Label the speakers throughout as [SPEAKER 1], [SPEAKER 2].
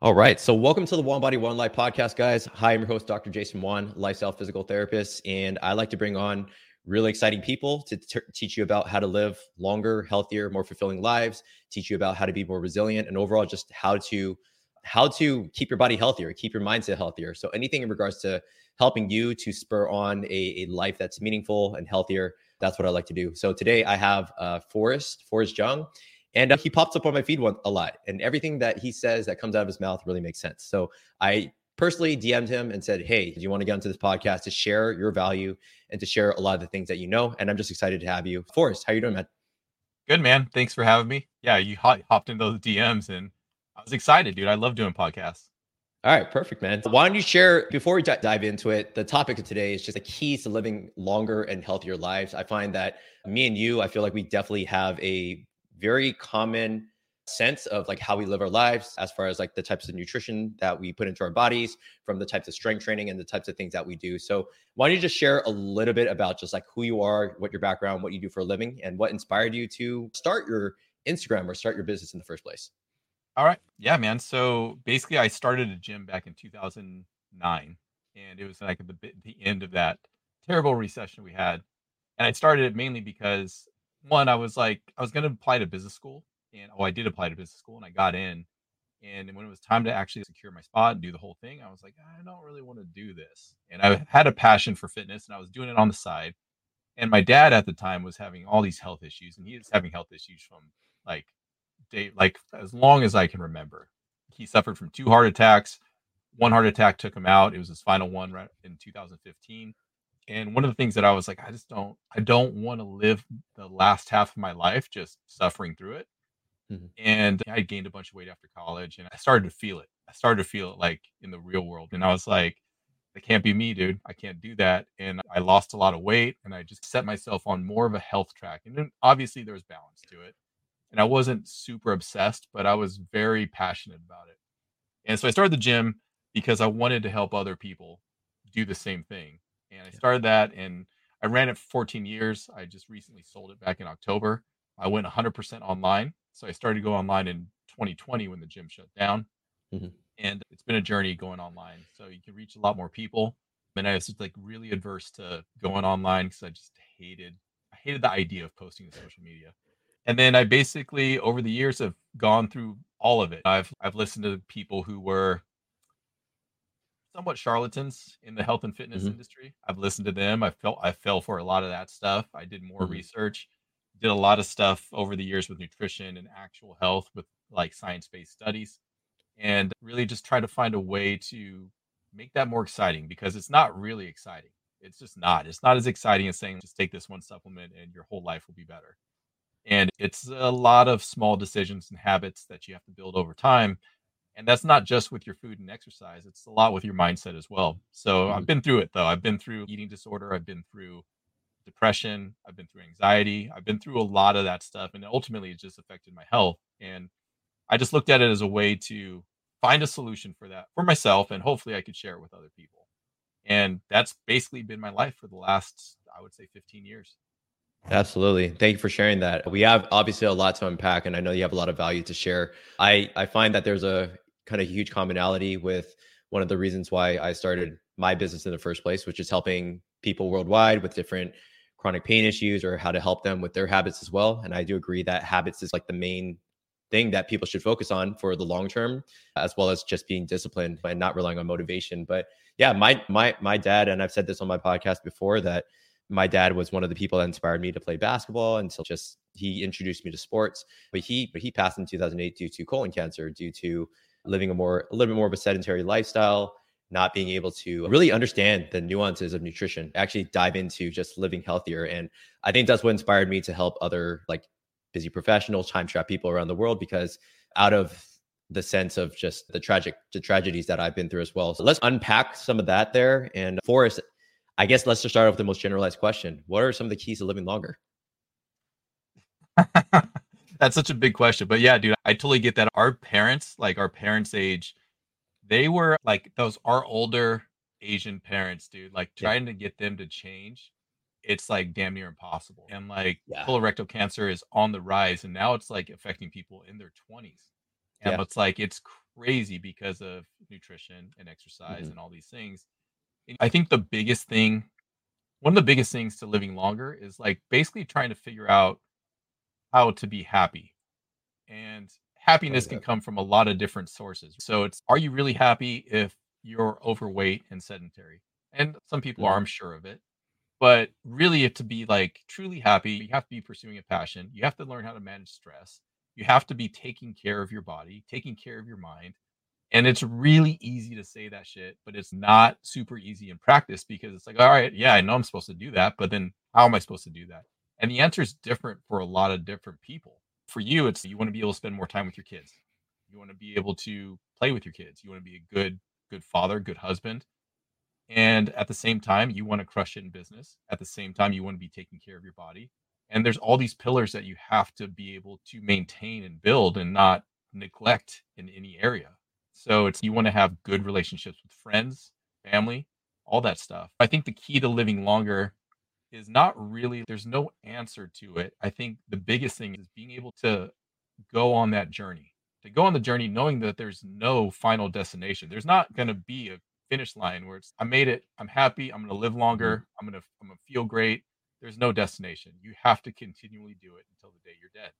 [SPEAKER 1] All right. So, welcome to the One Body, One Life podcast, guys. Hi, I'm your host, Dr. Jason Wan, lifestyle physical therapist. And I like to bring on really exciting people to t- teach you about how to live longer, healthier, more fulfilling lives, teach you about how to be more resilient, and overall, just how to how to keep your body healthier, keep your mindset healthier. So, anything in regards to helping you to spur on a, a life that's meaningful and healthier, that's what I like to do. So, today I have uh, Forrest, Forrest Jung. And uh, he pops up on my feed one, a lot. And everything that he says that comes out of his mouth really makes sense. So I personally DM'd him and said, Hey, do you want to get into this podcast to share your value and to share a lot of the things that you know? And I'm just excited to have you. Forrest, how you doing, man?
[SPEAKER 2] Good, man. Thanks for having me. Yeah, you hopped in those DMs and I was excited, dude. I love doing podcasts.
[SPEAKER 1] All right, perfect, man. Why don't you share before we dive into it? The topic of today is just the keys to living longer and healthier lives. I find that me and you, I feel like we definitely have a very common sense of like how we live our lives as far as like the types of nutrition that we put into our bodies from the types of strength training and the types of things that we do. So why don't you just share a little bit about just like who you are what your background what you do for a living and what inspired you to start your instagram or start your business in the first place?
[SPEAKER 2] All right. Yeah man. So basically i started a gym back in 2009 and it was like the, the end of that terrible recession we had. And i started it mainly because one, I was like, I was going to apply to business school, and oh, I did apply to business school, and I got in. And when it was time to actually secure my spot and do the whole thing, I was like, I don't really want to do this. And I had a passion for fitness, and I was doing it on the side. And my dad at the time was having all these health issues, and he was having health issues from like day, like as long as I can remember. He suffered from two heart attacks. One heart attack took him out. It was his final one right in 2015 and one of the things that I was like, I just don't, I don't want to live the last half of my life just suffering through it. Mm-hmm. And I gained a bunch of weight after college and I started to feel it. I started to feel it like in the real world. And I was like, it can't be me, dude. I can't do that. And I lost a lot of weight and I just set myself on more of a health track. And then obviously there was balance to it. And I wasn't super obsessed, but I was very passionate about it. And so I started the gym because I wanted to help other people do the same thing and I started that and I ran it for 14 years. I just recently sold it back in October. I went 100% online. So I started to go online in 2020 when the gym shut down. Mm-hmm. And it's been a journey going online. So you can reach a lot more people. And I was just like really adverse to going online because I just hated I hated the idea of posting to social media. And then I basically over the years have gone through all of it. I've I've listened to people who were somewhat charlatans in the health and fitness mm-hmm. industry. I've listened to them. I felt I fell for a lot of that stuff. I did more mm-hmm. research, did a lot of stuff over the years with nutrition and actual health with like science-based studies and really just try to find a way to make that more exciting because it's not really exciting. It's just not. It's not as exciting as saying just take this one supplement and your whole life will be better. And it's a lot of small decisions and habits that you have to build over time and that's not just with your food and exercise it's a lot with your mindset as well so mm-hmm. i've been through it though i've been through eating disorder i've been through depression i've been through anxiety i've been through a lot of that stuff and ultimately it just affected my health and i just looked at it as a way to find a solution for that for myself and hopefully i could share it with other people and that's basically been my life for the last i would say 15 years
[SPEAKER 1] Absolutely. Thank you for sharing that. We have obviously a lot to unpack and I know you have a lot of value to share. I I find that there's a kind of huge commonality with one of the reasons why I started my business in the first place, which is helping people worldwide with different chronic pain issues or how to help them with their habits as well. And I do agree that habits is like the main thing that people should focus on for the long term, as well as just being disciplined and not relying on motivation. But yeah, my my my dad, and I've said this on my podcast before, that my dad was one of the people that inspired me to play basketball until just he introduced me to sports. But he but he passed in 2008 due to colon cancer, due to living a more a little bit more of a sedentary lifestyle, not being able to really understand the nuances of nutrition, actually dive into just living healthier. And I think that's what inspired me to help other like busy professionals, time trap people around the world because out of the sense of just the tragic the tragedies that I've been through as well. So let's unpack some of that there. And Forrest, I guess let's just start off with the most generalized question. What are some of the keys to living longer?
[SPEAKER 2] That's such a big question. But yeah, dude, I totally get that. Our parents, like our parents' age, they were like those our older Asian parents, dude, like trying yeah. to get them to change. It's like damn near impossible. And like yeah. colorectal cancer is on the rise. And now it's like affecting people in their 20s. And yeah. it's like it's crazy because of nutrition and exercise
[SPEAKER 1] Mhm.
[SPEAKER 2] and all these things. And I think the biggest thing, one of the biggest things to living longer is like basically trying to figure out how to be happy. And happiness can come from a lot of different sources. So it's are you really happy if you're overweight and sedentary? And some people are. I'm sure of it. But really, to be like truly happy, you have to be pursuing a passion. You have to learn how to manage stress. You have to be taking care of your body, taking care of your mind. And it's really easy to say that shit, but it's not super easy in practice because it's like, all right, yeah, I know I'm supposed to do that, but then how am I supposed to do that? And the answer is different for a lot of different people. For you, it's you want to be able to spend more time with your kids. You want to be able to play with your kids. You want to be a good, good father, good husband. And at the same time, you want to crush it in business. At the same time, you want to be taking care of your body. And there's all these pillars that you have to be able to maintain and build and not neglect in any area. So it's you want to have good relationships with friends, family, all that stuff. I think the key to living longer is not really there's no answer to it. I think the biggest thing is being able to go on that journey. To go on the journey knowing that there's no final destination. There's not going to be a finish line where it's I made it, I'm happy, I'm going to live longer, I'm going to I'm going to feel great. There's no destination. You have to continually do it until the day you're dead.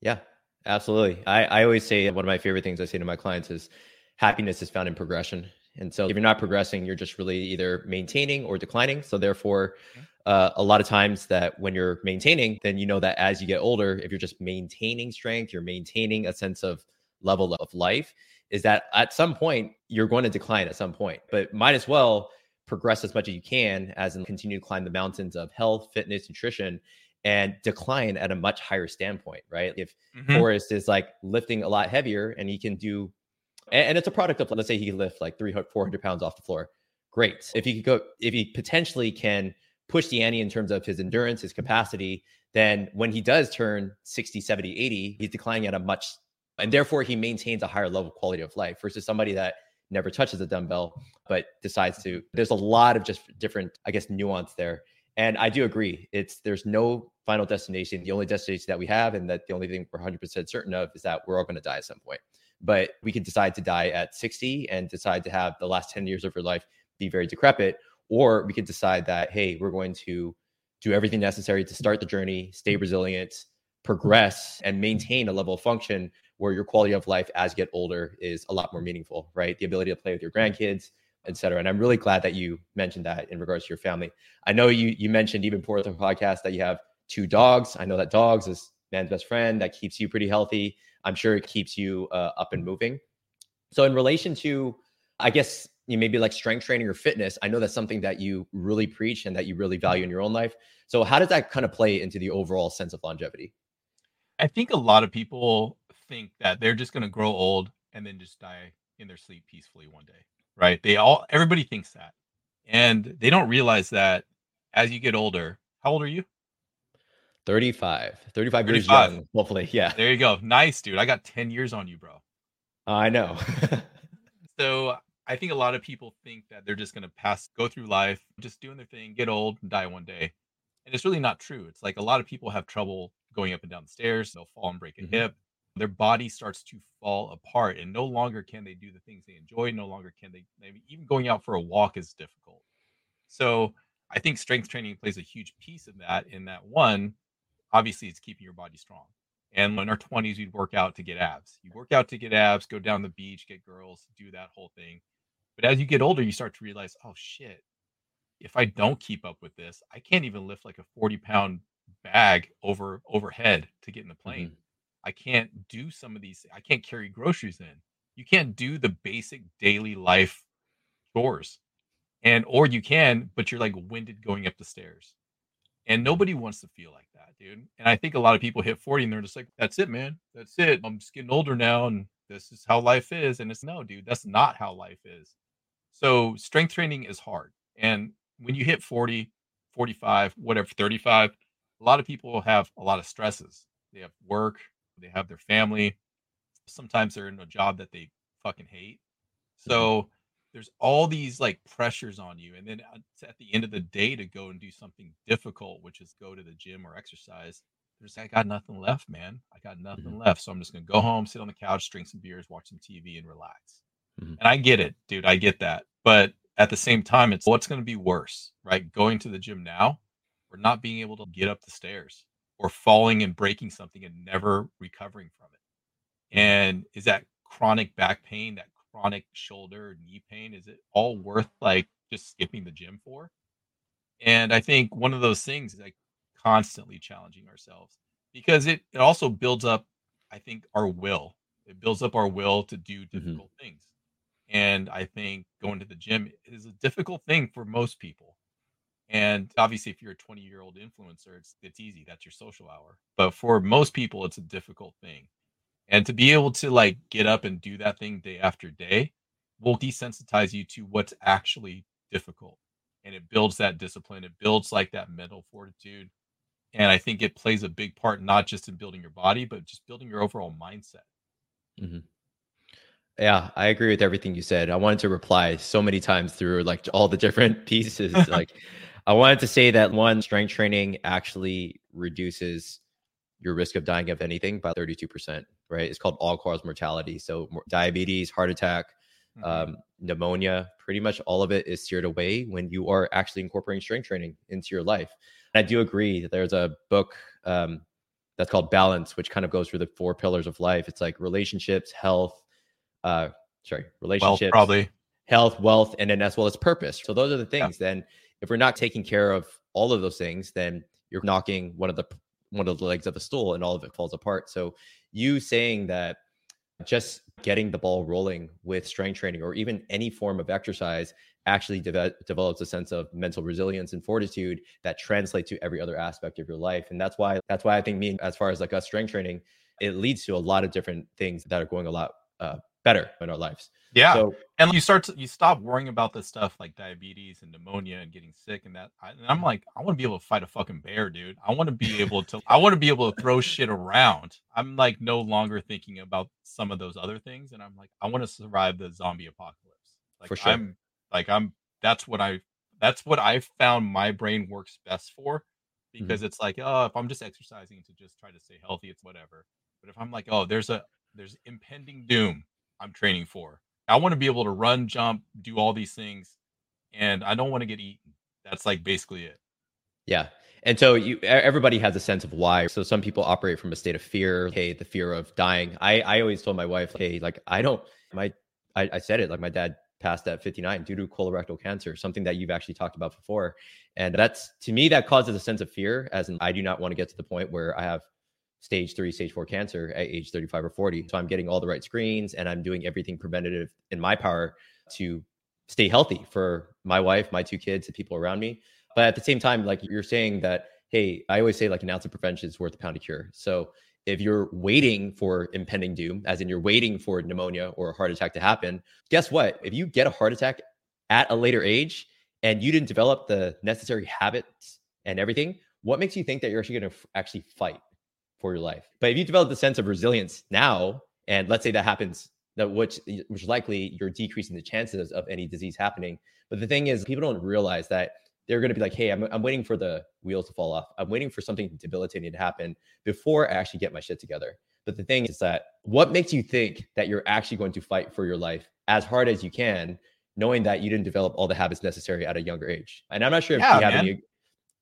[SPEAKER 1] Yeah, absolutely. I, I always say one of my favorite things I say to my clients is happiness is found in progression. And so if you're not progressing, you're just really either maintaining or declining. So therefore,
[SPEAKER 2] Mhm.
[SPEAKER 1] Uh, a lot of times that when you're maintaining, then you know that as you get older, if you're just maintaining strength, you're maintaining a sense of level of life, is that at some point you're going to decline at some point. But might as well progress as much as you can as in continue to climb the mountains of health, fitness, nutrition, and decline at a much higher standpoint, right? If
[SPEAKER 2] Mhm.
[SPEAKER 1] Forrest is like lifting a lot heavier and he can do, and, and it's a product of, let's say he can lift like 300, 400 pounds off the floor. Great. If he could go, if he potentially can push the ante in terms of his endurance, his capacity, then when he does turn 60, 70, 80, he's declining at a much, and therefore he maintains a higher level of quality of life versus somebody that never touches a dumbbell, but decides to. There's a lot of just different, I guess, nuance there. And I do agree. It's there's no final destination. The only destination that we have, and that the only thing we're 100% certain of, is that we're all going to die at some point. But we can decide to die at 60 and decide to have the last 10 years of your life be very decrepit, or we could decide that hey, we're going to do everything necessary to start the journey, stay resilient, progress, and maintain a level of function where your quality of life as you get older is a lot more meaningful, right? The ability to play with your grandkids, et cetera. And I'm really glad that you mentioned that in regards to your family. I know you you mentioned even before the podcast that you have two dogs. I know that dogs is man's best friend. That keeps you pretty healthy. I'm sure it keeps you uh, up and moving. So in relation to, I guess you maybe like strength training or fitness, I know that's something that you really preach and that you really value in your own life. So how does that kind of play into the overall sense of longevity?
[SPEAKER 2] I think a lot of people think that they're just going to grow old and then just die in their sleep peacefully one day, right? They all, everybody thinks that. And they don't realize that as you get older, how old are you?
[SPEAKER 1] 35, 35, years
[SPEAKER 2] 35.
[SPEAKER 1] young, hopefully. Yeah,
[SPEAKER 2] There you go. Nice, dude. I got 10 years on you, bro.
[SPEAKER 1] I know.
[SPEAKER 2] So I think a lot of people think that they're just going to pass, go through life, just doing their thing, get old, and die one day. And it's really not true. It's like a lot of people have trouble going up and down the stairs. They'll fall and break a
[SPEAKER 1] Mhm.
[SPEAKER 2] hip. Their body starts to fall apart, and no longer can they do the things they enjoy. No longer can they, maybe even going out for a walk is difficult. So I think strength training plays a huge piece in that. In that one, obviously, it's keeping your body strong. And in our 20s, we'd work out to get abs. You work out to get abs, go down the beach, get girls, do that whole thing. But as you get older, you start to realize, oh shit, if I don't keep up with this, I can't even lift like a 40 pound bag over overhead to get in the plane. Mm-hmm. I can't do some of these. I can't carry groceries in. You can't do the basic daily life chores. And or you can, but you're like winded going up the stairs. And nobody wants to feel like that, dude. And I think a lot of people hit 40 and they're just like, that's it, man. That's it. I'm just getting older now and this is how life is. And it's no, dude, that's not how life is. So strength training is hard. And when you hit 40, 45, whatever, 35, a lot of people have a lot of stresses. They have work, they have their family. Sometimes they're in a job that they fucking hate. So there's all these like pressures on you. And then at the end of the day to go and do something difficult, which is go to the gym or exercise, there's I got nothing left, man. I got nothing
[SPEAKER 1] Mhm.
[SPEAKER 2] left. So I'm just gonna go home, sit on the couch, drink some beers, watch some TV, and relax.
[SPEAKER 1] Mhm.
[SPEAKER 2] And I get it, dude. I get that. But at the same time, it's what's gonna be worse, right? Going to the gym now or not being able to get up the stairs or falling and breaking something and never recovering from it. And is that chronic back pain, that chronic shoulder, knee pain, is it all worth like just skipping the gym for? And I think one of those things is like constantly challenging ourselves because it, it also builds up, I think, our will. It builds up our will to do mm-hmm. difficult things. And I think going to the gym is a difficult thing for most people. And obviously, if you're a 20 year old influencer, it's it's easy. That's your social hour. But for most people, it's a difficult thing. And to be able to like get up and do that thing day after day will desensitize you to what's actually difficult. And it builds that discipline. It builds like that mental fortitude. And I think it plays a big part, not just in building your body, but just building your overall mindset.
[SPEAKER 1] Mhm. Yeah, I agree with everything you said. I wanted to reply so many times through like all the different pieces. like, I wanted to say that one, strength training actually reduces your risk of dying of anything by 32%, right? It's called all cause mortality. So, diabetes, heart attack,
[SPEAKER 2] Mhm.
[SPEAKER 1] um, pneumonia, pretty much all of it is steered away when you are actually incorporating strength training into your life. And I do agree that there's a book um, that's called Balance, which kind of goes through the four pillars of life. It's like relationships, health, uh, sorry, relationships,
[SPEAKER 2] probably.
[SPEAKER 1] health, wealth, and then as well as purpose. So those are the things. Then if we're not taking care of all of those things, then you're knocking one of the one of the legs of the stool and all of it falls apart. So you saying that just getting the ball rolling with strength training or even any form of exercise actually deve- develops a sense of mental resilience and fortitude that translate to every other aspect of your life and that's why that's why i think me as far as like us strength training it leads to a lot of different things that are going a lot uh, better in our lives
[SPEAKER 2] Yeah.
[SPEAKER 1] so
[SPEAKER 2] and you start to you stop worrying about this stuff like diabetes and pneumonia and getting sick and that I, and i'm like i want to be able to fight a fucking bear dude i want to be able to i want to be able to throw shit around i'm like no longer thinking about some of those other things and i'm like i want to survive the zombie apocalypse like
[SPEAKER 1] For sure.
[SPEAKER 2] i'm like i'm that's what i that's what i found my brain works best for
[SPEAKER 1] Mm-hmm.
[SPEAKER 2] because it's like oh if i'm just exercising to just try to stay healthy it's whatever but if i'm like oh there's a there's impending doom i'm training for I want to be able to run, jump, do all these things, and I don't want to get eaten. That's like basically it.
[SPEAKER 1] Yeah. And so you everybody has a sense of why. So some people operate from a state of fear, okay, the fear of dying. I I always told my wife, hey, like I don't my I, I said it like my dad passed at 59 due to colorectal cancer, something that you've actually talked about before. And that's to me that causes a sense of fear as in I do not want to get to the point where I have stage 3 stage 4 cancer at age 35 or 40 mm-hmm. so i'm getting all the right screens and i'm doing everything preventative in my power to stay healthy for my wife my two kids the people around me. But at the same time like you're saying that hey i always say like an ounce of prevention is worth a pound of cure. So if you're waiting for impending doom as in you're waiting for pneumonia or a heart attack to happen guess what? If you get a heart attack at a later age and you didn't develop the necessary habits and everything what makes you think that you're actually going to f- actually fight for your life. But if you develop the sense of resilience now and let's say that happens that which which likely you're decreasing the chances of any disease happening. But the thing is people don't realize that they're going to be like hey I'm, I'm waiting for the wheels to fall off. I'm waiting for something debilitating to happen before i actually get my shit together. But the thing is that what makes you think that you're actually going to fight for your life as hard as you can knowing that you didn't develop all the habits necessary at a younger age? And i'm not sure if
[SPEAKER 2] Yeah,
[SPEAKER 1] you have
[SPEAKER 2] man.
[SPEAKER 1] any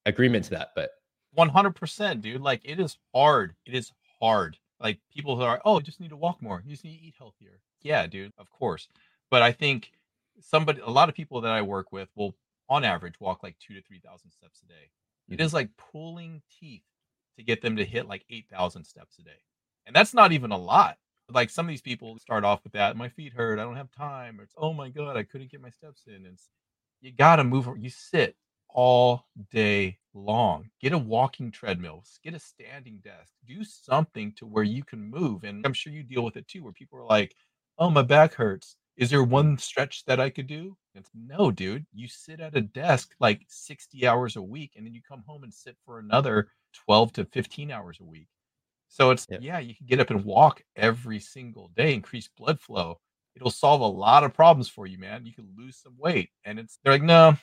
[SPEAKER 1] agreement to that but
[SPEAKER 2] 100%, dude. Like it is hard. It is hard. Like people who are, oh, just need to walk more. You just need to eat healthier. Yeah, dude, of course. But I think somebody, a lot of people that I work with will, on average, walk like two to 3,000 steps a day. It
[SPEAKER 1] Mhm.
[SPEAKER 2] is like pulling teeth to get them to hit like 8,000 steps a day. And that's not even a lot. Like some of these people start off with that. My feet hurt. I don't have time. Or it's, oh my God, I couldn't get my steps in. And you got to move. You sit all day long. Get a walking treadmill, get a standing desk, do something to where you can move. And I'm sure you deal with it too, where people are like, oh, my back hurts. Is there one stretch that I could do? It's no, dude. You sit at a desk like 60 hours a week, and then you come home and sit for another 12 to 15 hours a week. So it's,
[SPEAKER 1] Yep.
[SPEAKER 2] yeah, you can get up and walk every single day, increase blood flow. It'll solve a lot of problems for you, man. You can lose some weight. And it's, they're like, no,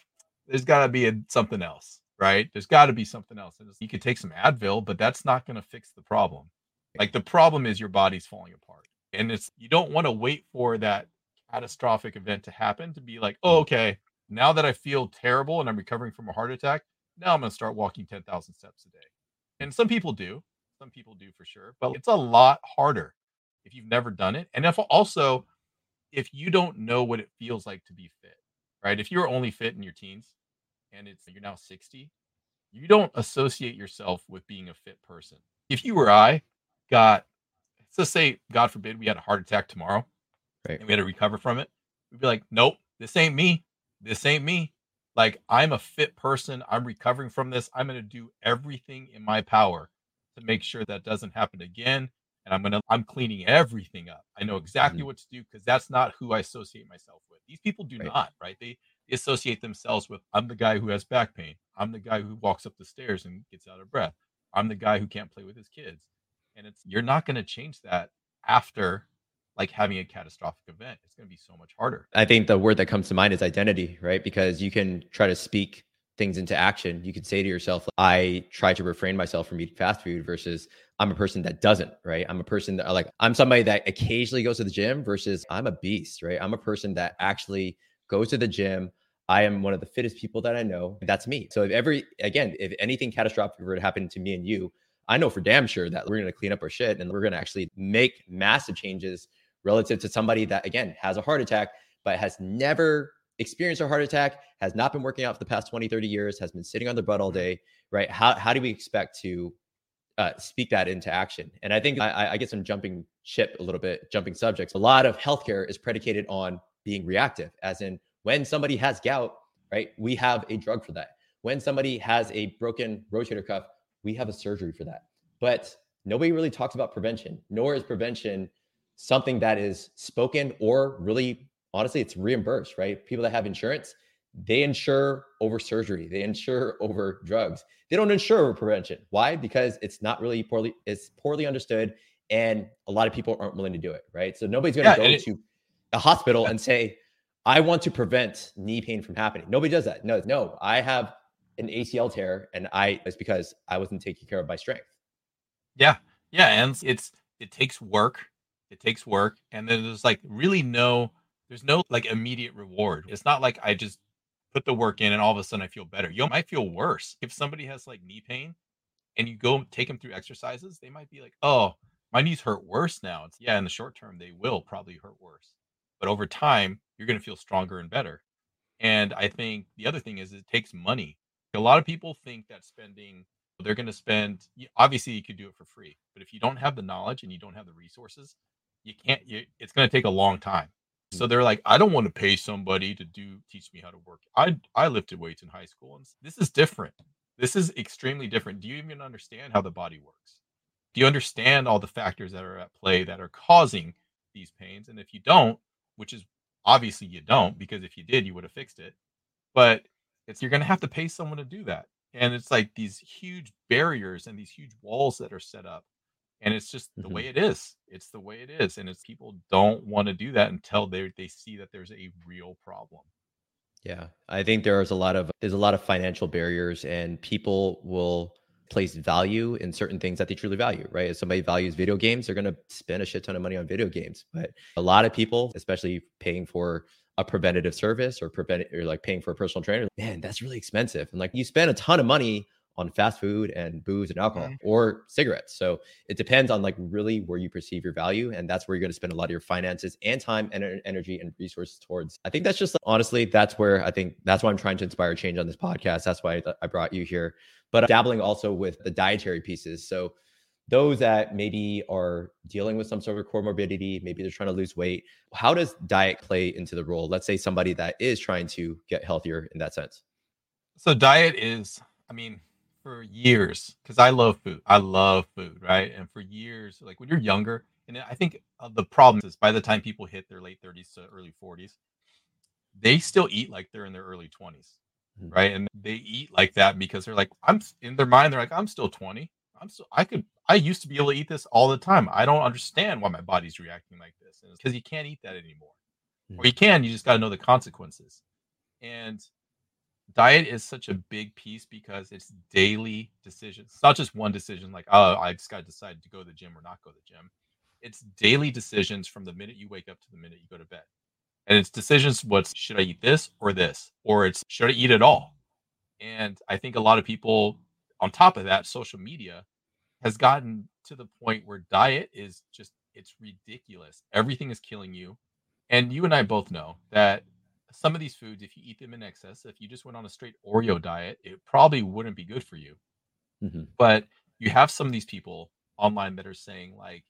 [SPEAKER 2] there's got to be a, something else. right? There's got to be something else. You could take some Advil, but that's not going to fix the problem. Like the problem is your body's falling apart. And it's you don't want to wait for that catastrophic event to happen to be like, oh, okay, now that I feel terrible and I'm recovering from a heart attack, now I'm going to start walking 10,000 steps a day. And some people do, some people do for sure, but it's a lot harder if you've never done it. And if also, if you don't know what it feels like to be fit, right? If you're only fit in your teens and it's you're now 60, you don't associate yourself with being a fit person. If you or I got, let's say, God forbid, we had a heart attack tomorrow right. and we had to recover from it, we'd be like, nope, this ain't me. This ain't me. Like, I'm a fit person. I'm recovering from this. I'm going to do everything in my power to make sure that doesn't happen again. And I'm to, I'm cleaning everything up. I know exactly mm-hmm. what to do because that's not who I associate myself with. These people do right. not, right? They, they associate themselves with, I'm the guy who has back pain. I'm the guy who walks up the stairs and gets out of breath. I'm the guy who can't play with his kids. And it's, you're not going to change that after like having a catastrophic event. It's going to be so much harder.
[SPEAKER 1] I think the word that comes to mind is identity, right? Because you can try to speak things into action. You could say to yourself, I try to refrain myself from eating fast food versus I'm a person that doesn't, right? I'm a person that like I'm somebody that occasionally goes to the gym versus I'm a beast, right? I'm a person that actually goes to the gym. I am one of the fittest people that I know. That's me. So if every again, if anything catastrophic were to happen to me and you, I know for damn sure that we're to clean up our shit and we're to actually make massive changes relative to somebody that again has a heart attack but has never experienced a heart attack, has not been working out for the past 20, 30 years, has been sitting on their butt all day, right? How how do we expect to uh, speak that into action? And I think I, I guess I'm jumping ship a little bit, jumping subjects. A lot of healthcare is predicated on being reactive, as in when somebody has gout, right? We have a drug for that. When somebody has a broken rotator cuff, we have a surgery for that. But nobody really talks about prevention, nor is prevention something that is spoken or really honestly it's reimbursed, right? People that have insurance, they insure over surgery, they insure over drugs. They don't insure over prevention. Why? Because it's not really poorly it's poorly understood and a lot of people aren't willing to do it, right? So nobody's going to yeah, go it, to a hospital yeah. and say I want to prevent knee pain from happening. Nobody does that. No, no, I have an ACL tear and I it's because I wasn't taking care of my strength.
[SPEAKER 2] Yeah. Yeah, and it's it takes work. It takes work and then there's like really no there's no like immediate reward. It's not like I just put the work in and all of a sudden I feel better. You might feel worse. If somebody has like knee pain and you go take them through exercises, they might be like, "Oh, my knees hurt worse now." It's yeah, in the short term they will probably hurt worse. But over time, you're going to feel stronger and better. And I think the other thing is it takes money. A lot of people think that spending they're going to spend obviously you could do it for free, but if you don't have the knowledge and you don't have the resources, you can't you, it's going to take a long time so mm-hmm. they're like, I don't want to pay somebody to do teach me how to work. I I lifted weights in high school, and this is different. This is extremely different. Do you even understand how the body works? Do you understand all the factors that are at play that are causing these pains? And if you don't, which is obviously you don't, because if you did, you would have fixed it. But it's you're gonna have to pay someone to do that. And it's like these huge barriers and these huge walls that are set up and it's just the mm-hmm. way it is. It's the way it is and it's people don't want to do that until they they see that there's a real problem.
[SPEAKER 1] Yeah i think there's a lot of there's a lot of financial barriers and people will place value in certain things that they truly value right? If somebody values video games they're going to spend a shit ton of money on video games but a lot of people especially paying for a preventative service or prevent or like paying for a personal trainer man that's really expensive and like you spend a ton of money on fast food and booze and alcohol mm-hmm. or cigarettes. So it depends on like really where you perceive your value. And that's where you're going to spend a lot of your finances and time and energy and resources towards. I think that's just honestly, that's where I think that's why I'm trying to inspire change on this podcast. That's why I brought you here. But dabbling also with the dietary pieces. So those that maybe are dealing with some sort of comorbidity, maybe they're trying to lose weight. How does diet play into the role? Let's say somebody that is trying to get healthier in that sense.
[SPEAKER 2] So diet is, I mean, for years because I love food. I love food, right? And for years, like when you're younger, and I think uh, the problem is by the time people hit their late 30s to early 40s, they still eat like they're in their early 20s, mm-hmm. right? And they eat like that because they're like, I'm in their mind, they're like, I'm still 20. I'm still, I could, I used to be able to eat this all the time. I don't understand why my body's reacting like this. Because you can't eat that anymore. Or you can, you just got to know the consequences. And diet is such a big piece because it's daily decisions. It's not just one decision like, oh, I just got to decide to go to the gym or not go to the gym. It's daily decisions from the minute you wake up to the minute you go to bed. And it's decisions what's should I eat this or this? Or it's should I eat at all? And I think a lot of people on top of that, social media has gotten to the point where diet is just it's ridiculous. Everything is killing you. And you and I both know that some of these foods, if you eat them in excess, if you just went on a straight Oreo diet, it probably wouldn't be good for you. Mm-hmm. But you have some of these people online that are saying, like,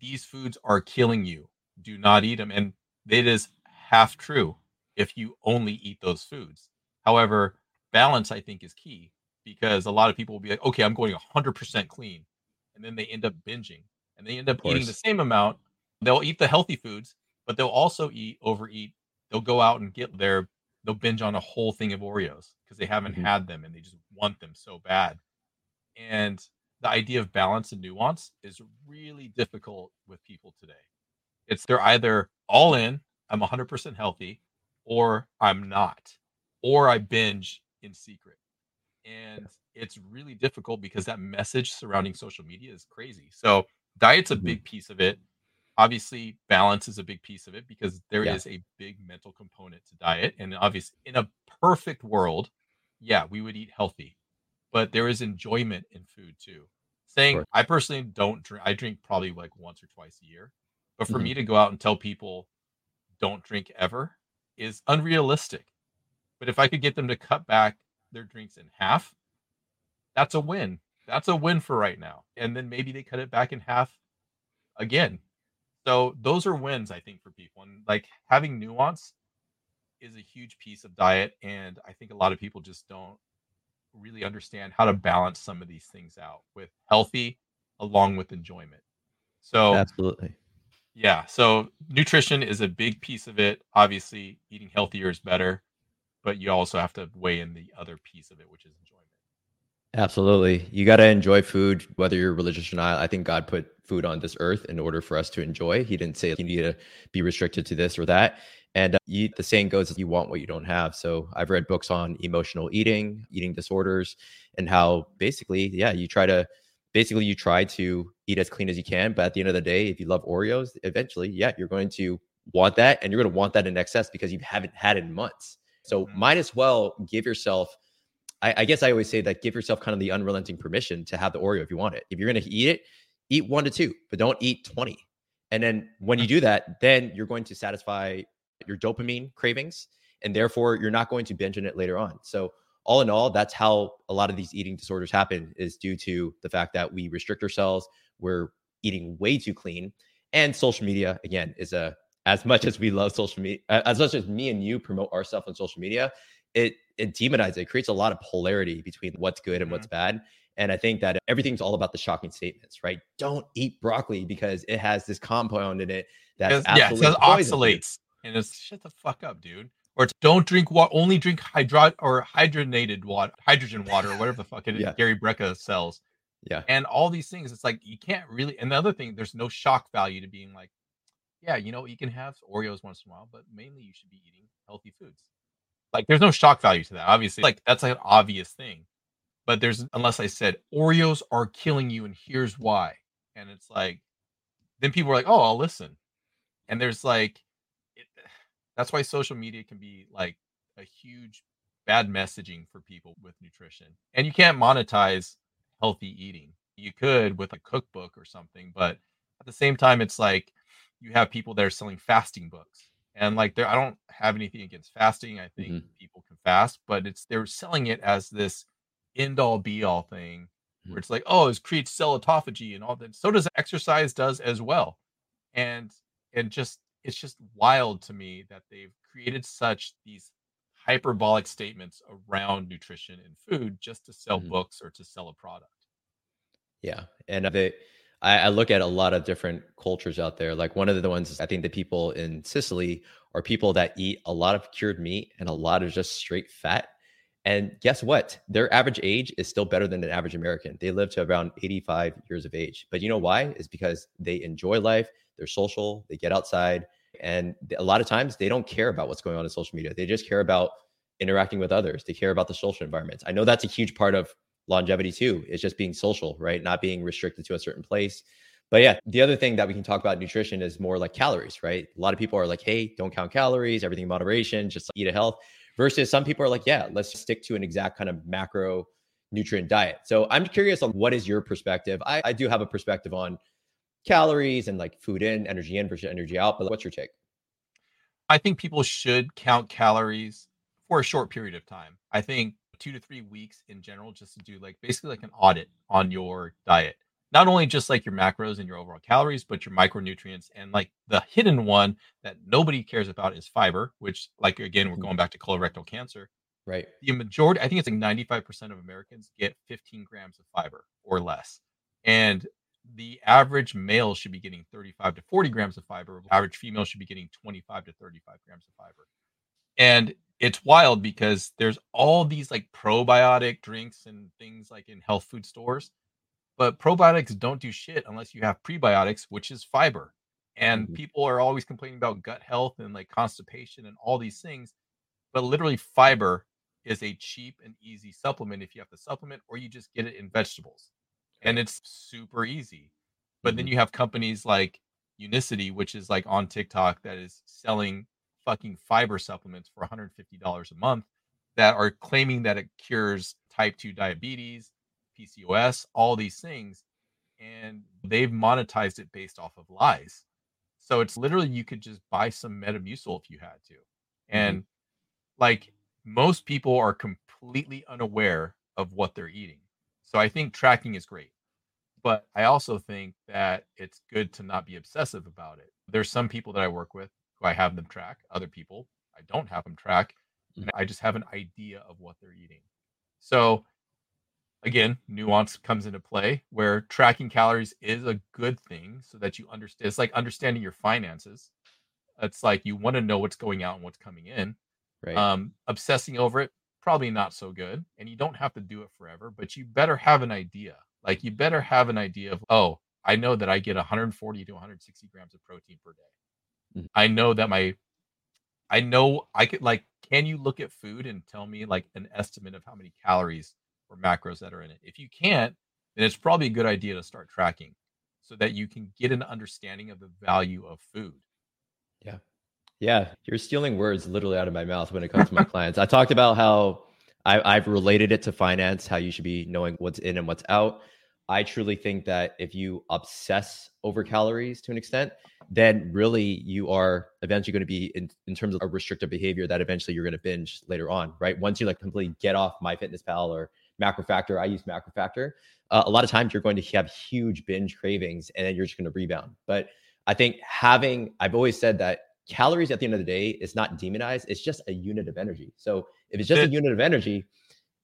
[SPEAKER 2] these foods are killing you. Do not eat them. And it is half true if you only eat those foods. However, balance, I think, is key because a lot of people will be like, okay, I'm going 100% clean. And then they end up binging and they end up eating the same amount. They'll eat the healthy foods, but they'll also eat, overeat they'll go out and get their they'll binge on a whole thing of Oreos because they haven't mm-hmm. had them and they just want them so bad. And the idea of balance and nuance is really difficult with people today. It's they're either all in, I'm 100% healthy, or I'm not, or I binge in secret. And it's really difficult because that message surrounding social media is crazy. So, diet's a mm-hmm. big piece of it obviously balance is a big piece of it because there yeah. is a big mental component to diet and obviously in a perfect world yeah we would eat healthy but there is enjoyment in food too. Saying i personally don't drink i drink probably like once or twice a year but for mm-hmm. me to go out and tell people don't drink ever is unrealistic. But if i could get them to cut back their drinks in half that's a win. That's a win for right now and then maybe they cut it back in half again so those are wins, I think, for people. And like having nuance is a huge piece of diet. And I think a lot of people just don't really understand how to balance some of these things out with healthy along with enjoyment. So
[SPEAKER 1] absolutely.
[SPEAKER 2] Yeah. So nutrition is a big piece of it. Obviously, eating healthier is better, but you also have to weigh in the other piece of it, which is enjoyment.
[SPEAKER 1] Absolutely. You got to enjoy food, whether you're religious or not. I think God put food on this earth in order for us to enjoy. He didn't say you need to be restricted to this or that. And uh, you, the saying goes, you want what you don't have. So I've read books on emotional eating, eating disorders, and how basically, yeah, you try to basically you try to eat as clean as you can. But at the end of the day, if you love Oreos, eventually, yeah, you're going to want that, and you're going to want that in excess because you haven't had it in months. So mm-hmm. might as well give yourself I, I, guess I always say that give yourself kind of the unrelenting permission to have the Oreo if you want it. If you're going to eat it, eat one to two, but don't eat 20. And then when you do that, then you're going to satisfy your dopamine cravings. And therefore, you're not going to binge on it later on. So, all in all, that's how a lot of these eating disorders happen is due to the fact that we restrict ourselves. We're eating way too clean. And social media, again, is a as much as we love social media, as much as me and you promote ourselves on social media, it it demonizes. It creates a lot of polarity between what's good and mm-hmm. what's bad. And I think that everything's all about the shocking statements, right? Don't eat broccoli because it has this compound in it that yeah, it says
[SPEAKER 2] oxalates, and it's shut the fuck up, dude. Or don't drink what only drink hydro or hydrogenated water, hydrogen water, or whatever the fuck it is. yeah. Gary Brecka sells.
[SPEAKER 1] Yeah,
[SPEAKER 2] and all these things, it's like you can't really. And the other thing, there's no shock value to being like, yeah, you know, you can have Oreos once in a while, but mainly you should be eating healthy foods. Like, there's no shock value to that. Obviously, like that's like an obvious thing but there's unless I said Oreos are killing you and here's why. And it's like then people are like, "Oh, I'll listen." And there's like it, that's why social media can be like a huge bad messaging for people with nutrition. And you can't monetize healthy eating. You could with a cookbook or something, but at the same time it's like you have people that are selling fasting books. And like there I don't have anything against fasting. I think mm-hmm. people can fast, but it's they're selling it as this end all be all thing where mm-hmm. it's like, oh, it creates cell autophagy and all that. So does exercise does as well. And and just it's just wild to me that they've created such these hyperbolic statements around nutrition and food just to sell mm-hmm. books or to sell a product.
[SPEAKER 1] Yeah. And they I, I look at a lot of different cultures out there. Like one of the ones I think the people in Sicily are people that eat a lot of cured meat and a lot of just straight fat and guess what? Their average age is still better than an average American. They live to around 85 years of age. But you know why? Is because they enjoy life, they're social, they get outside. And a lot of times they don't care about what's going on in social media. They just care about interacting with others, they care about the social environments. I know that's a huge part of longevity too. It's just being social, right? Not being restricted to a certain place. But yeah, the other thing that we can talk about nutrition is more like calories, right? A lot of people are like, hey, don't count calories, everything in moderation, just eat a health. Versus some people are like, yeah, let's stick to an exact kind of macro nutrient diet. So I'm curious on what is your perspective? I, I do have a perspective on calories and like food in, energy in versus energy out. But what's your take?
[SPEAKER 2] I think people should count calories for a short period of time. I think two to three weeks in general, just to do like basically like an audit on your diet. Not only just like your macros and your overall calories, but your micronutrients. And like the hidden one that nobody cares about is fiber, which, like, again, we're mm-hmm. going back to colorectal cancer.
[SPEAKER 1] Right.
[SPEAKER 2] The majority, I think it's like 95% of Americans get 15 grams of fiber or less. And the average male should be getting 35 to 40 grams of fiber. Average female should be getting 25 to 35 grams of fiber. And it's wild because there's all these like probiotic drinks and things like in health food stores, but probiotics don't do shit unless you have prebiotics, which is fiber. And mm-hmm. people are always complaining about gut health and like constipation and all these things. But literally, fiber is a cheap and easy supplement if you have to supplement, or you just get it in vegetables and it's super easy. But mm-hmm. then you have companies like Unicity, which is like on TikTok, that is selling fucking fiber supplements for $150 a month that are claiming that it cures type 2 diabetes, PCOS, all these things. And they've monetized it based off of lies. So it's literally you could just buy some Metamucil if you had to. Mm-hmm. And mm-hmm. like most people are completely unaware of what they're eating. So I think tracking is great. But I also think that it's good to not be obsessive about it. There's some people that I work with who I have them track, other people I don't have them track. And I just have an idea of what they're eating. So again, nuance comes into play where tracking calories is a good thing so that you understand it's like understanding your finances. It's like you want to know what's going out and what's coming in. Right. Um, obsessing over it, probably not so good. And you don't have to do it forever, but you better have an idea. Like you better have an idea of, oh, I know that I get 140 to 160 grams of protein per day. Mm-hmm. I know that my, I know I could like, can you look at food and tell me like an estimate of how many calories or macros that are in it? If you can't, then it's probably a good idea to start tracking so that you can get an understanding of the value of food.
[SPEAKER 1] Yeah. Yeah, you're stealing words literally out of my mouth when it comes to my clients. I talked about how I, have related it to finance, how you should be knowing what's in and what's out. I truly think that if you obsess over calories to an extent, then really you are eventually going to be in, in terms of a restrictive behavior that eventually you're going to binge later on, right? Once you like completely get off MyFitnessPal or MacroFactor, I use MacroFactor. Uh, a lot of times you're going to have huge binge cravings and then you're just going to rebound. But I think having, I've always said that calories at the end of the day is not demonized. It's just a unit of energy. So if it's just a unit of energy,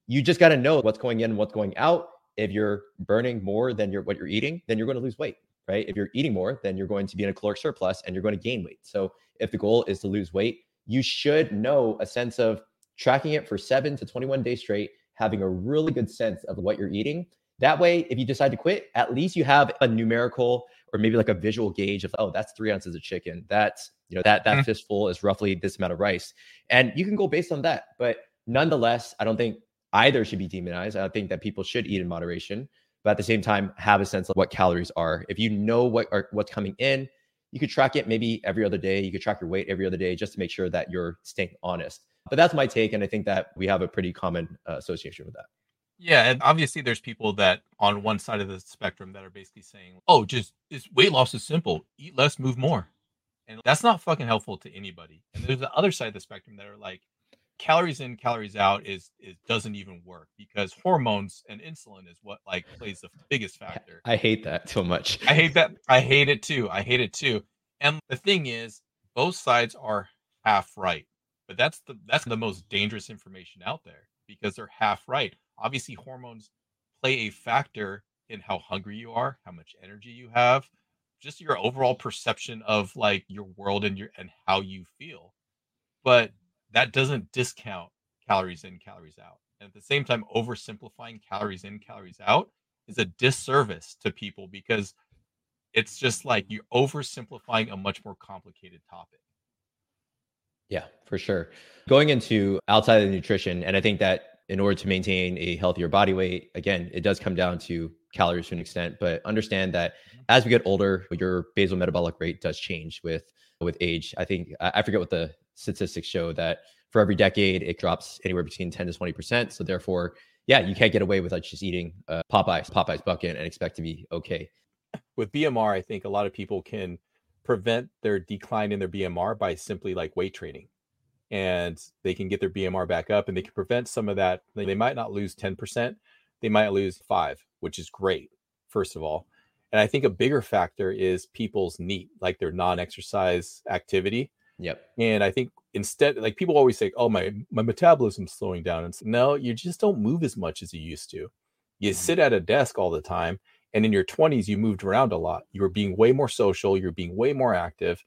[SPEAKER 1] you just got to know what's going in and what's going out. If you're burning more than you're, what you're eating, then you're going to lose weight, right? If you're eating more, then you're going to be in a caloric surplus and you're going to gain weight. So if the goal is to lose weight, you should know a sense of tracking it for seven to 21 days straight, having a really good sense of what you're eating. That way, if you decide to quit, at least you have a numerical or maybe like a visual gauge of, oh, that's three ounces of chicken. That's you know that that mm-hmm. fistful is roughly this amount of rice and you can go based on that but nonetheless i don't think either should be demonized i think that people should eat in moderation but at the same time have a sense of what calories are if you know what are what's coming in you could track it maybe every other day you could track your weight every other day just to make sure that you're staying honest but that's my take and i think that we have a pretty common uh, association with that
[SPEAKER 2] yeah, and obviously there's people that on one side of the spectrum that are basically saying, "Oh, just this weight loss is simple. Eat less, move more." And that's not fucking helpful to anybody. And there's the other side of the spectrum that are like calories in, calories out is it doesn't even work because hormones and insulin is what like plays the biggest factor.
[SPEAKER 1] I hate that so much.
[SPEAKER 2] I hate that. I hate it too. I hate it too. And the thing is, both sides are half right. But that's the that's the most dangerous information out there because they're half right. Obviously, hormones play a factor in how hungry you are, how much energy you have, just your overall perception of like your world and your and how you feel but that doesn't discount calories in calories out and at the same time oversimplifying calories in calories out is a disservice to people because it's just like you're oversimplifying a much more complicated topic
[SPEAKER 1] Yeah, for sure. Going into outside of the nutrition, and I think that in order to maintain a healthier body weight, again, it does come down to calories to an extent, but understand that mm-hmm. as we get older, your basal metabolic rate does change with with age. I think I forget what the statistics show that for every decade it drops anywhere between 10 to 20 percent. So therefore, yeah, you can't get away with like just eating uh, Popeyes Popeyes bucket and expect to be okay.
[SPEAKER 2] With BMR, I think a lot of people can prevent their decline in their BMR by simply like weight training. And they can get their BMR back up and they can prevent some of that. They might not lose 10%, they might lose five, which is great, first of all. And I think a bigger factor is people's NEAT, like their non-exercise activity.
[SPEAKER 1] Yep.
[SPEAKER 2] And I think instead, like people always say, "Oh, my my metabolism's slowing down," and so, no, you just don't move as much as you used to. You mm-hmm. sit at a desk all the time, and in your 20s, you moved around a lot. You were being way more social. You're being way more active,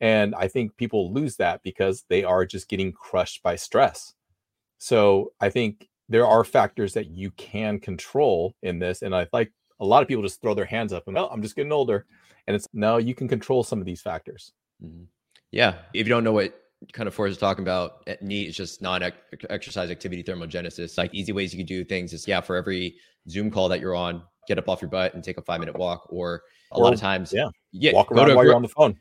[SPEAKER 2] and I think people lose that because they are just getting crushed by stress. So I think there are factors that you can control in this, and I like a lot of people just throw their hands up and well, I'm just getting older. And it's no, you can control some of these factors.
[SPEAKER 1] Mm-hmm. Yeah. If you don't know what kind of Forrest is talking about, eh, NEAT is just non-exercise activity thermogenesis. Like easy ways you can do things is yeah, for every Zoom call that you're on, get up off your butt and take a five minute walk. Or a or, lot of times,
[SPEAKER 2] yeah, yeah walk around while gro- you're on the phone.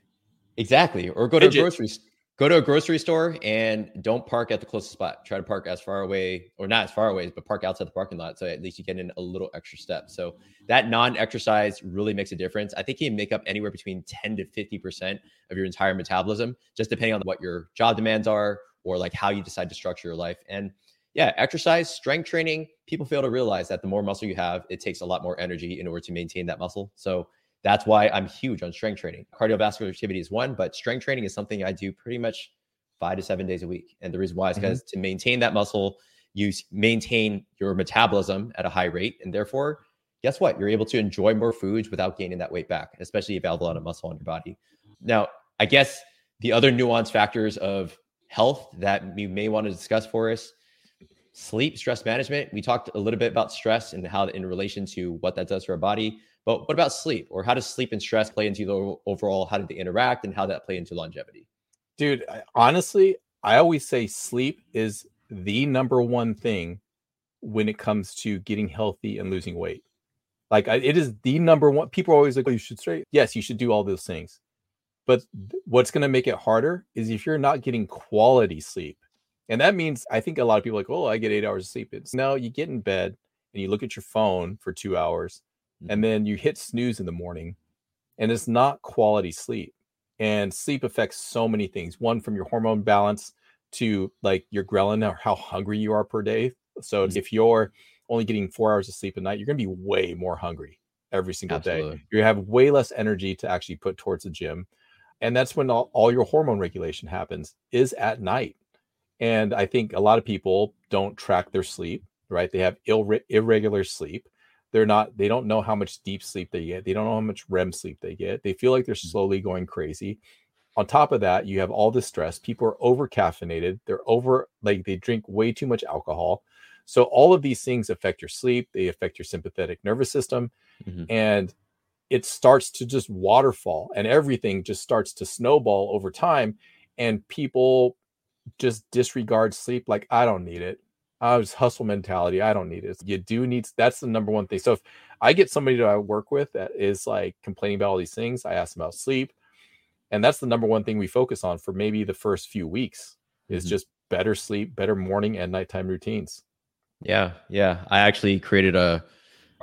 [SPEAKER 1] Exactly. Or go to Fidget. a grocery go to a grocery store and don't park at the closest spot. Try to park as far away, or not as far away, but park outside the parking lot. So at least you get in a little extra step. So that non-exercise really makes a difference. I think you can make up anywhere between 10 to 50% of your entire metabolism, just depending on what your job demands are or like how you decide to structure your life. And yeah, exercise, strength training, people fail to realize that the more muscle you have, it takes a lot more energy in order to maintain that muscle. So that's why I'm huge on strength training. Cardiovascular activity is one, but strength training is something I do pretty much five to seven days a week. And the reason why is because mm-hmm. to maintain that muscle, you maintain your metabolism at a high rate. And therefore, guess what? You're able to enjoy more foods without gaining that weight back, especially if you have a lot of muscle on your body. Now, I guess the other nuanced factors of health that we may want to discuss for us sleep, stress management. We talked a little bit about stress and how in relation to what that does for our body. But what about sleep, or how does sleep and stress play into the overall? How do they interact, and how that play into longevity?
[SPEAKER 2] Dude, honestly, I always say sleep is the number one thing when it comes to getting healthy and losing weight. Like it is the number one. People are always like, "Oh, you should straight." Yes, you should do all those things. But what's going to make it harder is if you're not getting quality sleep. And that means I think a lot of people like, oh, I get eight hours of sleep. It's no, you get in bed and you look at your phone for two hours and mm-hmm. then you hit snooze in the morning and it's not quality sleep and sleep affects so many things one from your hormone balance to like your ghrelin or how hungry you are per day so mm-hmm. if you're only getting four hours of sleep a night you're going to be way more hungry every single Absolutely. day you have way less energy to actually put towards the gym and that's when all, all your hormone regulation happens is at night and i think a lot of people don't track their sleep right? They have Ill, irregular sleep. They're not they don't know how much deep sleep they get. They don't know how much rem sleep they get. They feel like they're mm. slowly going crazy. On top of that you have all the stress. People are over caffeinated they're over like they drink way too much alcohol. So all of these things affect your sleep. They affect your sympathetic nervous system. Mm-hmm. and it starts to just waterfall and everything just starts to snowball over time. And people just disregard sleep like i don't need it I was hustle mentality. I don't need it. You do need that's the number one thing. So if I get somebody that I work with that is like complaining about all these things, I ask them about sleep. And that's the number one thing we focus on for maybe the first few weeks is mm-hmm. just better sleep, better morning and nighttime routines.
[SPEAKER 1] Yeah. Yeah. I actually created a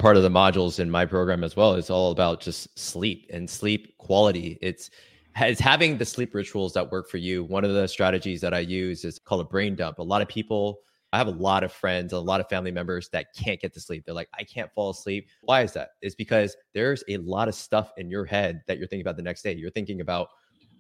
[SPEAKER 1] part of the modules in my program as well. It's all about just sleep and sleep quality. It's it's having the sleep rituals that work for you. One of the strategies that I use is called a brain dump. A lot of people I have a lot of friends, a lot of family members that can't get to sleep. They're like, I can't fall asleep. Why is that? It's because there's a lot of stuff in your head that you're thinking about the next day. You're thinking about,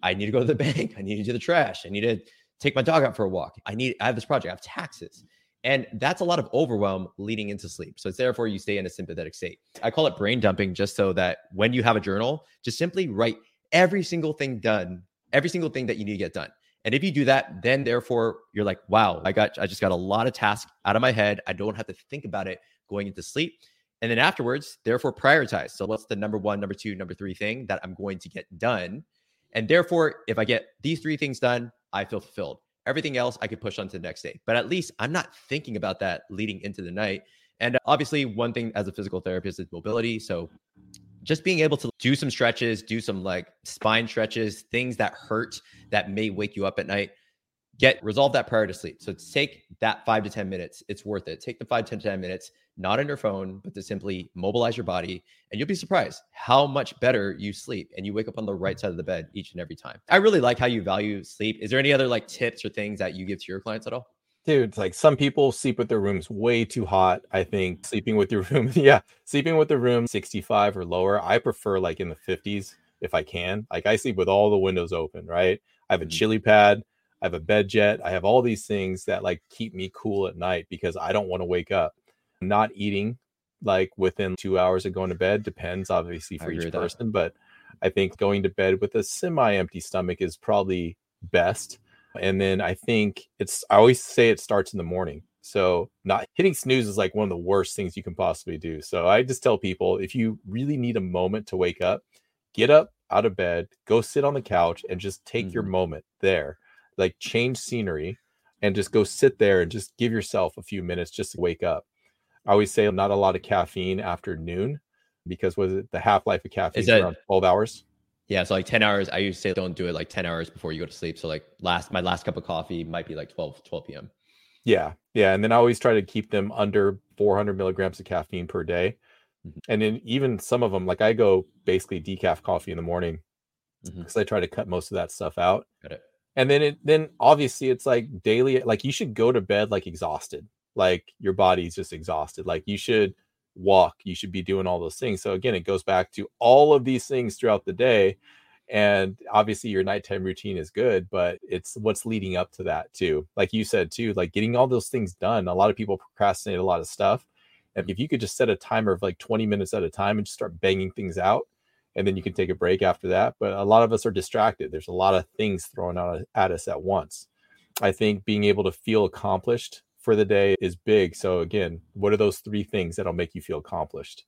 [SPEAKER 1] I need to go to the bank. I need to do the trash. I need to take my dog out for a walk. I need, I have this project, I have taxes. And that's a lot of overwhelm leading into sleep. So it's therefore you stay in a sympathetic state. I call it brain dumping just so that when you have a journal, just simply write every single thing done, every single thing that you need to get done. And if you do that, then therefore you're like, wow, I got I just got a lot of tasks out of my head. I don't have to think about it going into sleep. And then afterwards, therefore prioritize. So what's the number one, number two, number three thing that I'm going to get done? And therefore, if I get these three things done, I feel fulfilled. Everything else I could push on to the next day. But at least I'm not thinking about that leading into the night. And obviously, one thing as a physical therapist is mobility. So just being able to do some stretches, do some like spine stretches, things that hurt that may wake you up at night, get resolve that prior to sleep. So take that five to 10 minutes. It's worth it. Take the five, 10, 10 minutes, not on your phone, but to simply mobilize your body. And you'll be surprised how much better you sleep and you wake up on the right side of the bed each and every time. I really like how you value sleep. Is there any other like tips or things that you give to your clients at all?
[SPEAKER 2] Dude, like some people sleep with their rooms way too hot. I think sleeping with your room, yeah, sleeping with the room 65 or lower. I prefer like in the 50s if I can. Like I sleep with all the windows open, right? I have a mm-hmm. ChiliPad, I have a BedJet, I have all these things that like keep me cool at night because I don't want to wake up. Not eating like within two hours of going to bed depends obviously for each person, but I think going to bed with a semi empty stomach is probably best and then I think it's, I always say it starts in the morning. So not hitting snooze is like one of the worst things you can possibly do. So I just tell people if you really need a moment to wake up, get up out of bed, go sit on the couch and just take mm-hmm. your moment there. Like change scenery and just go sit there and just give yourself a few minutes just to wake up. I always say not a lot of caffeine after noon because was it the half life of caffeine is that, around 12 hours?
[SPEAKER 1] Yeah, so like 10 hours, I usually say don't do it like 10 hours before you go to sleep. So like last my last cup of coffee might be like 12, 12 p.m.
[SPEAKER 2] Yeah. Yeah. And then I always try to keep them under 400 milligrams of caffeine per day. Mm-hmm. And then even some of them, like I go basically decaf coffee in the morning because mm-hmm. I try to cut most of that stuff out.
[SPEAKER 1] Got it.
[SPEAKER 2] And then it then obviously it's like daily, like you should go to bed like exhausted, like your body's just exhausted. Like you should walk you should be doing all those things. So again it goes back to all of these things throughout the day and obviously your nighttime routine is good but it's what's leading up to that too. Like you said too like getting all those things done a lot of people procrastinate a lot of stuff and if you could just set a timer of like 20 minutes at a time and just start banging things out and then you can take a break after that but a lot of us are distracted. There's a lot of things thrown out at us at once. I think being able to feel accomplished for the day is big. So again, what are those three things that'll make you feel accomplished?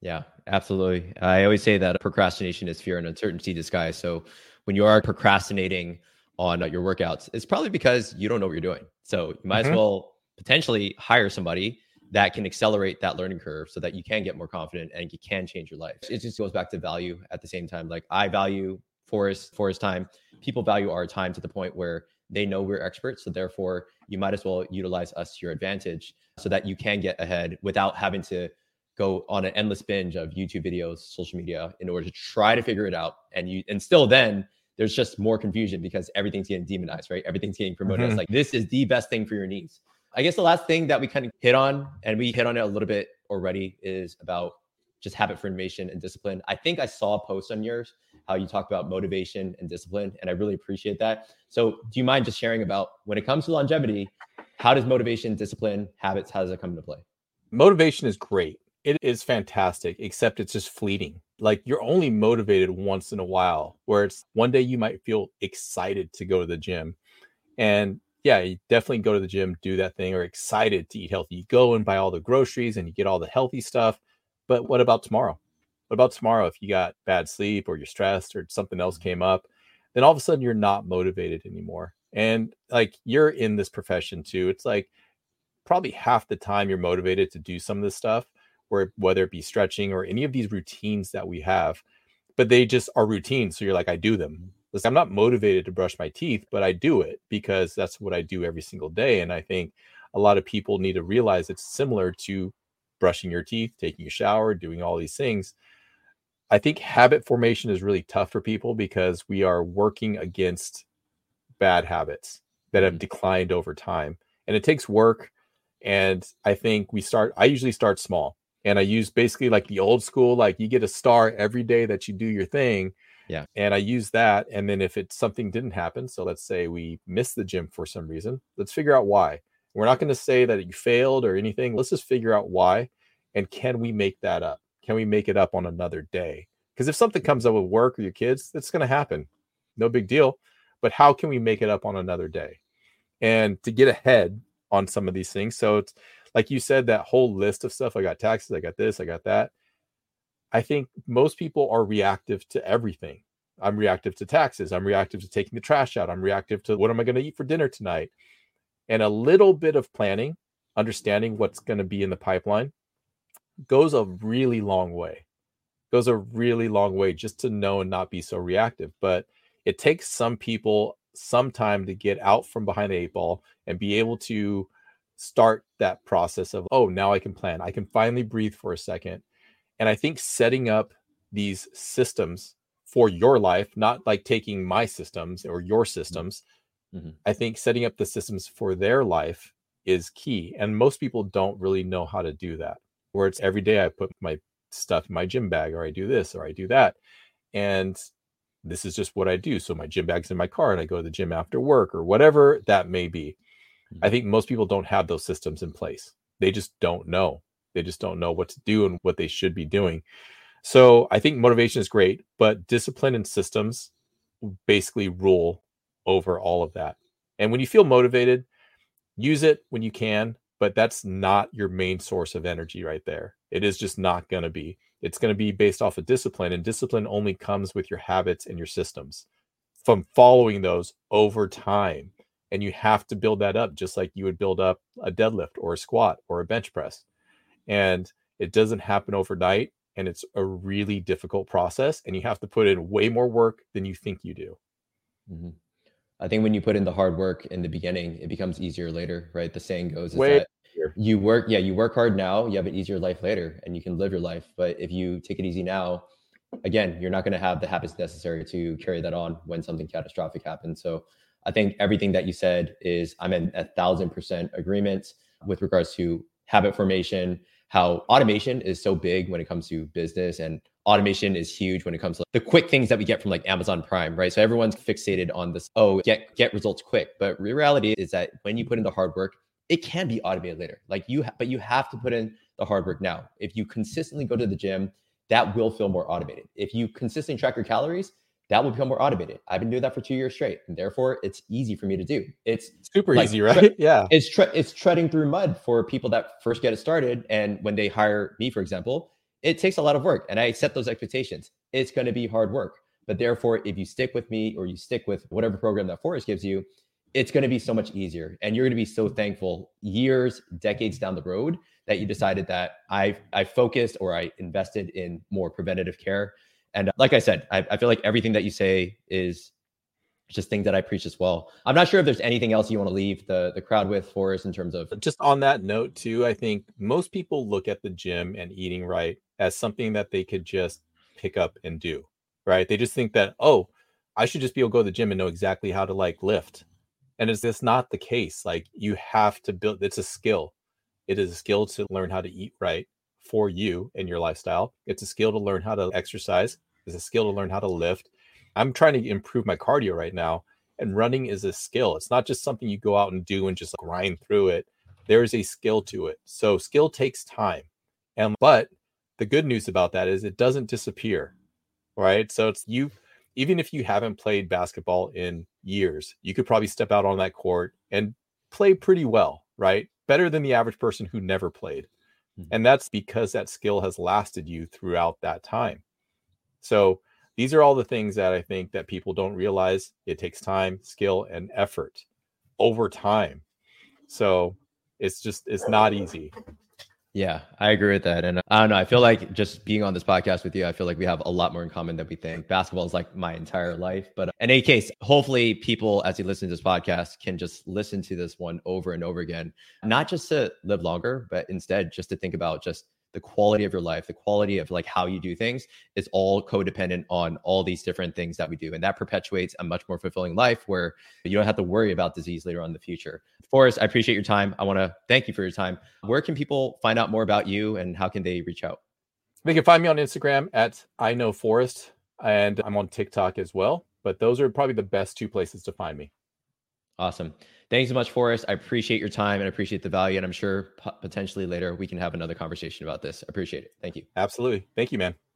[SPEAKER 1] Yeah, absolutely. I always say that procrastination is fear and uncertainty disguised. So when you are procrastinating on your workouts, it's probably because you don't know what you're doing. So you might mm-hmm. as well potentially hire somebody that can accelerate that learning curve so that you can get more confident and you can change your life. It just goes back to value at the same time. Like I value Forrest, Forrest time. People value our time to the point where they know we're experts. So therefore, you might as well utilize us to your advantage so that you can get ahead without having to go on an endless binge of YouTube videos, social media in order to try to figure it out. And you and still then there's just more confusion because everything's getting demonized, right? Everything's getting promoted mm-hmm. as like this is the best thing for your needs. I guess the last thing that we kind of hit on, and we hit on it a little bit already, is about just habit formation and discipline. I think I saw a post on yours how you talk about motivation and discipline, and I really appreciate that. So, do you mind just sharing about when it comes to longevity, how does motivation, discipline, habits, how does it come into play?
[SPEAKER 2] Motivation is great. It is fantastic, except it's just fleeting. Like you're only motivated once in a while, where it's one day you might feel excited to go to the gym. And yeah, you definitely go to the gym, do that thing, or excited to eat healthy. You go and buy all the groceries and you get all the healthy stuff. But what about tomorrow? What about tomorrow if you got bad sleep or you're stressed or something else mm-hmm. came up? Then all of a sudden you're not motivated anymore. And like you're in this profession too. It's like probably half the time you're motivated to do some of this stuff, where whether it be stretching or any of these routines that we have, but they just are routines. So you're like, I do them. Listen, I'm not motivated to brush my teeth, but I do it because that's what I do every single day. And I think a lot of people need to realize it's similar to brushing your teeth, taking a shower, doing all these things. I think habit formation is really tough for people because we are working against bad habits that have mm-hmm. declined over time. And it takes work. And I think we start, I usually start small. And I use basically like the old school, like you get a star every day that you do your thing.
[SPEAKER 1] Yeah.
[SPEAKER 2] And I use that. And then if it's something didn't happen, so let's say we missed the gym for some reason, let's figure out why. We're not going to say that you failed or anything. Let's just figure out why. And can we make that up? Can we make it up on another day? Because if something mm. comes up with work or your kids, it's going to happen. No big deal. But how can we make it up on another day? And to get ahead on some of these things. So it's like you said, that whole list of stuff. I got taxes, I got this, I got that. I think most people are reactive to everything. I'm reactive to taxes. I'm reactive to taking the trash out. I'm reactive to what am I going to eat for dinner tonight? And a little bit of planning, understanding what's going to be in the pipeline goes a really long way. Goes a really long way just to know and not be so reactive. But it takes some people some time to get out from behind the eight ball and be able to start that process of, oh, now I can plan. I can finally breathe for a second. And I think setting up these systems for your life, not like taking my systems or your mm-hmm. systems. Mm-hmm. I think setting up the systems for their life is key. And most people don't really know how to do that. Where it's every day I put my stuff in my gym bag, or I do this, or I do that. And this is just what I do. So my gym bag's in my car and I go to the gym after work or whatever that may be. Mm-hmm. I think most people don't have those systems in place. They just don't know. They just don't know what to do and what they should be doing. So I think motivation is great, but discipline and systems basically rule over all of that. And when you feel motivated, use it when you can, but that's not your main source of energy right there. It is just not going to be. It's going to be based off of discipline, and discipline only comes with your habits and your systems from following those over time. And you have to build that up just like you would build up a deadlift or a squat or a bench press. And it doesn't happen overnight and it's a really difficult process and you have to put in way more work than you think you do
[SPEAKER 1] mm-hmm. I think when you put in the hard work in the beginning it becomes easier later right? The saying goes
[SPEAKER 2] way that
[SPEAKER 1] you work yeah you work hard now you have an easier life later and you can live your life. But if you take it easy now again you're not going to have the habits necessary to carry that on when something catastrophic happens. So i think everything that you said is i'm in a thousand percent agreement with regards to habit formation how automation is so big when it comes to business and automation is huge when it comes to the quick things that we get from like Amazon Prime, right? So everyone's fixated on this, oh, get get results quick. But reality is that when you put in the hard work, it can be automated later. Like you ha- but you have to put in the hard work now. If you consistently go to the gym, that will feel more automated. If you consistently track your calories, that will become more automated. I've been doing that for two years straight, and therefore it's easy for me to do. It's
[SPEAKER 2] super like, easy, right? Tre-
[SPEAKER 1] yeah, it's tre- it's treading through mud for people that first get it started, and when they hire me, for example, it takes a lot of work, and I set those expectations. It's going to be hard work, but therefore, if you stick with me or you stick with whatever program that Forrest gives you, it's going to be so much easier, and you're going to be so thankful years, decades down the road that you decided that I I focused or I invested in more preventative care and uh, like I said, I, I feel like everything that you say is just things that I preach as well. I'm not sure if there's anything else you want to leave the the crowd with for us in terms of
[SPEAKER 2] just on that note too. I think most people look at the gym and eating right as something that they could just pick up and do. Right? They just think that oh, I should just be able to go to the gym and know exactly how to like lift. And is this not the case? Like you have to build. It's a skill. It is a skill to learn how to eat right for you and your lifestyle. It's a skill to learn how to exercise. It's a skill to learn how to lift. I'm trying to improve my cardio right now, and running is a skill. It's not just something you go out and do and just grind through it. There is a skill to it. So skill takes time. And but the good news about that is it doesn't disappear. Right? So it's you even if you haven't played basketball in years, you could probably step out on that court and play pretty well, right? Better than the average person who never played. Mm-hmm. And that's because that skill has lasted you throughout that time. So these are all the things that I think that people don't realize. It takes time, skill, and effort over time. So it's just it's not easy.
[SPEAKER 1] Yeah, I agree with that. And I don't know. I feel like just being on this podcast with you, I feel like we have a lot more in common than we think. Basketball is like my entire life. But in any case, hopefully people, as you listen to this podcast, can just listen to this one over and over again, not just to live longer, but instead just to think about just the quality of your life, the quality of like how you do things is all codependent on all these different things that we do. And that perpetuates a much more fulfilling life where you don't have to worry about disease later on in the future. Forrest, I appreciate your time. I want to thank you for your time. Where can people find out more about you and how can they reach out?
[SPEAKER 2] They can find me on Instagram at I know Forrest and I'm on TikTok as well. But those are probably the best two places to find me.
[SPEAKER 1] Awesome. Thanks so much, Forrest. I appreciate your time and appreciate the value. And I'm sure potentially later we can have another conversation about this. Appreciate it. Thank you.
[SPEAKER 2] Absolutely. Thank you, man.